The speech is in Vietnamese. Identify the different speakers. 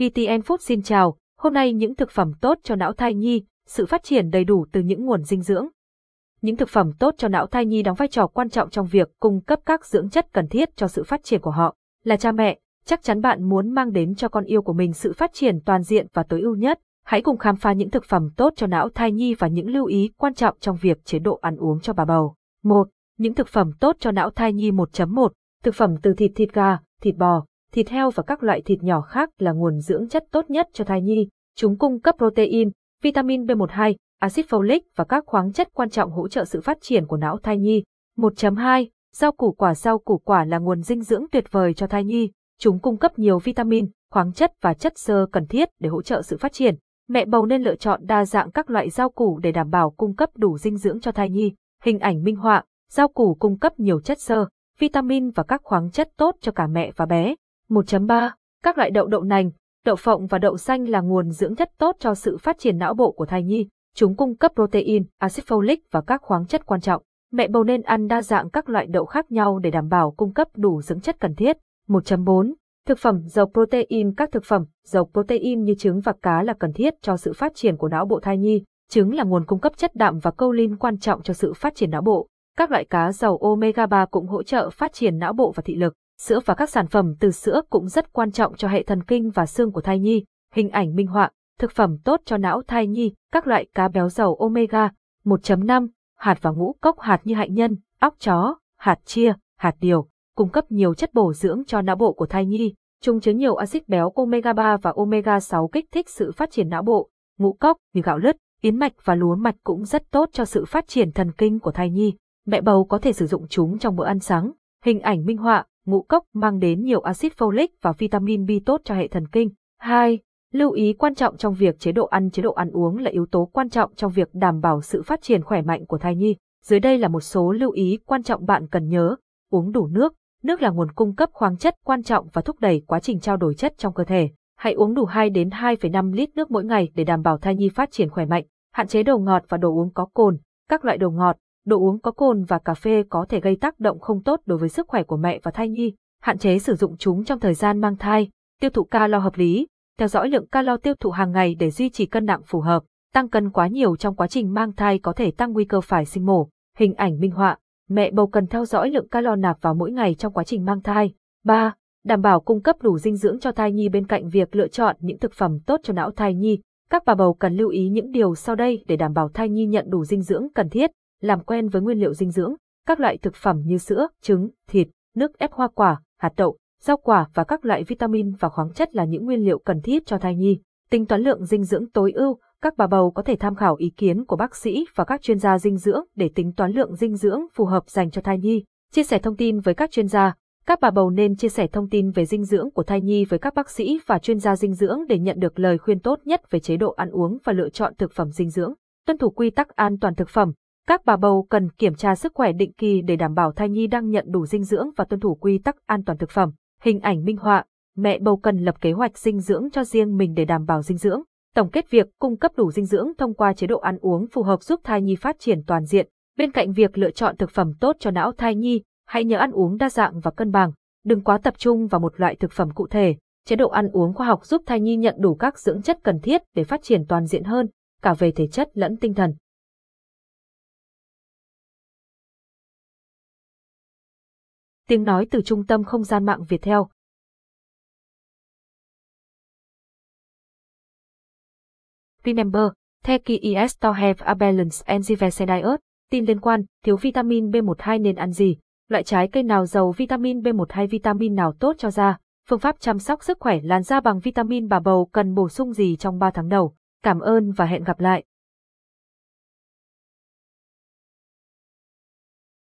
Speaker 1: VTN Food xin chào, hôm nay những thực phẩm tốt cho não thai nhi, sự phát triển đầy đủ từ những nguồn dinh dưỡng. Những thực phẩm tốt cho não thai nhi đóng vai trò quan trọng trong việc cung cấp các dưỡng chất cần thiết cho sự phát triển của họ. Là cha mẹ, chắc chắn bạn muốn mang đến cho con yêu của mình sự phát triển toàn diện và tối ưu nhất. Hãy cùng khám phá những thực phẩm tốt cho não thai nhi và những lưu ý quan trọng trong việc chế độ ăn uống cho bà bầu. 1. Những thực phẩm tốt cho não thai nhi 1.1 Thực phẩm từ thịt thịt gà, thịt bò, thịt heo và các loại thịt nhỏ khác là nguồn dưỡng chất tốt nhất cho thai nhi. Chúng cung cấp protein, vitamin B12, axit folic và các khoáng chất quan trọng hỗ trợ sự phát triển của não thai nhi. 1.2. Rau củ quả Rau củ quả là nguồn dinh dưỡng tuyệt vời cho thai nhi. Chúng cung cấp nhiều vitamin, khoáng chất và chất xơ cần thiết để hỗ trợ sự phát triển. Mẹ bầu nên lựa chọn đa dạng các loại rau củ để đảm bảo cung cấp đủ dinh dưỡng cho thai nhi. Hình ảnh minh họa, rau củ cung cấp nhiều chất xơ, vitamin và các khoáng chất tốt cho cả mẹ và bé. 1.3. Các loại đậu đậu nành, đậu phộng và đậu xanh là nguồn dưỡng chất tốt cho sự phát triển não bộ của thai nhi. Chúng cung cấp protein, axit folic và các khoáng chất quan trọng. Mẹ bầu nên ăn đa dạng các loại đậu khác nhau để đảm bảo cung cấp đủ dưỡng chất cần thiết. 1.4. Thực phẩm giàu protein Các thực phẩm giàu protein như trứng và cá là cần thiết cho sự phát triển của não bộ thai nhi. Trứng là nguồn cung cấp chất đạm và choline quan trọng cho sự phát triển não bộ. Các loại cá giàu omega 3 cũng hỗ trợ phát triển não bộ và thị lực. Sữa và các sản phẩm từ sữa cũng rất quan trọng cho hệ thần kinh và xương của thai nhi. Hình ảnh minh họa, thực phẩm tốt cho não thai nhi, các loại cá béo giàu omega 1.5, hạt và ngũ cốc hạt như hạnh nhân, óc chó, hạt chia, hạt điều, cung cấp nhiều chất bổ dưỡng cho não bộ của thai nhi. Chúng chứa nhiều axit béo omega 3 và omega 6 kích thích sự phát triển não bộ. Ngũ cốc như gạo lứt, yến mạch và lúa mạch cũng rất tốt cho sự phát triển thần kinh của thai nhi. Mẹ bầu có thể sử dụng chúng trong bữa ăn sáng. Hình ảnh minh họa, ngũ cốc mang đến nhiều axit folic và vitamin B tốt cho hệ thần kinh. 2. Lưu ý quan trọng trong việc chế độ ăn chế độ ăn uống là yếu tố quan trọng trong việc đảm bảo sự phát triển khỏe mạnh của thai nhi. Dưới đây là một số lưu ý quan trọng bạn cần nhớ. Uống đủ nước. Nước là nguồn cung cấp khoáng chất quan trọng và thúc đẩy quá trình trao đổi chất trong cơ thể. Hãy uống đủ 2 đến 2,5 lít nước mỗi ngày để đảm bảo thai nhi phát triển khỏe mạnh. Hạn chế đồ ngọt và đồ uống có cồn. Các loại đồ ngọt, đồ uống có cồn và cà phê có thể gây tác động không tốt đối với sức khỏe của mẹ và thai nhi, hạn chế sử dụng chúng trong thời gian mang thai, tiêu thụ calo hợp lý, theo dõi lượng calo tiêu thụ hàng ngày để duy trì cân nặng phù hợp, tăng cân quá nhiều trong quá trình mang thai có thể tăng nguy cơ phải sinh mổ. Hình ảnh minh họa, mẹ bầu cần theo dõi lượng calo nạp vào mỗi ngày trong quá trình mang thai. 3. Đảm bảo cung cấp đủ dinh dưỡng cho thai nhi bên cạnh việc lựa chọn những thực phẩm tốt cho não thai nhi. Các bà bầu cần lưu ý những điều sau đây để đảm bảo thai nhi nhận đủ dinh dưỡng cần thiết làm quen với nguyên liệu dinh dưỡng, các loại thực phẩm như sữa, trứng, thịt, nước ép hoa quả, hạt đậu, rau quả và các loại vitamin và khoáng chất là những nguyên liệu cần thiết cho thai nhi. Tính toán lượng dinh dưỡng tối ưu, các bà bầu có thể tham khảo ý kiến của bác sĩ và các chuyên gia dinh dưỡng để tính toán lượng dinh dưỡng phù hợp dành cho thai nhi. Chia sẻ thông tin với các chuyên gia, các bà bầu nên chia sẻ thông tin về dinh dưỡng của thai nhi với các bác sĩ và chuyên gia dinh dưỡng để nhận được lời khuyên tốt nhất về chế độ ăn uống và lựa chọn thực phẩm dinh dưỡng. Tuân thủ quy tắc an toàn thực phẩm, các bà bầu cần kiểm tra sức khỏe định kỳ để đảm bảo thai nhi đang nhận đủ dinh dưỡng và tuân thủ quy tắc an toàn thực phẩm. Hình ảnh minh họa, mẹ bầu cần lập kế hoạch dinh dưỡng cho riêng mình để đảm bảo dinh dưỡng. Tổng kết việc cung cấp đủ dinh dưỡng thông qua chế độ ăn uống phù hợp giúp thai nhi phát triển toàn diện. Bên cạnh việc lựa chọn thực phẩm tốt cho não thai nhi, hãy nhớ ăn uống đa dạng và cân bằng, đừng quá tập trung vào một loại thực phẩm cụ thể. Chế độ ăn uống khoa học giúp thai nhi nhận đủ các dưỡng chất cần thiết để phát triển toàn diện hơn, cả về thể chất lẫn tinh thần. Tiếng nói từ trung tâm không gian mạng Việt theo. Remember, Turkey is to have a balanced and diverse diet. Tin liên quan, thiếu vitamin B12 nên ăn gì? Loại trái cây nào giàu vitamin b12 vitamin nào tốt cho da? Phương pháp chăm sóc sức khỏe làn da bằng vitamin bà bầu cần bổ sung gì trong 3 tháng đầu? Cảm ơn và hẹn gặp lại.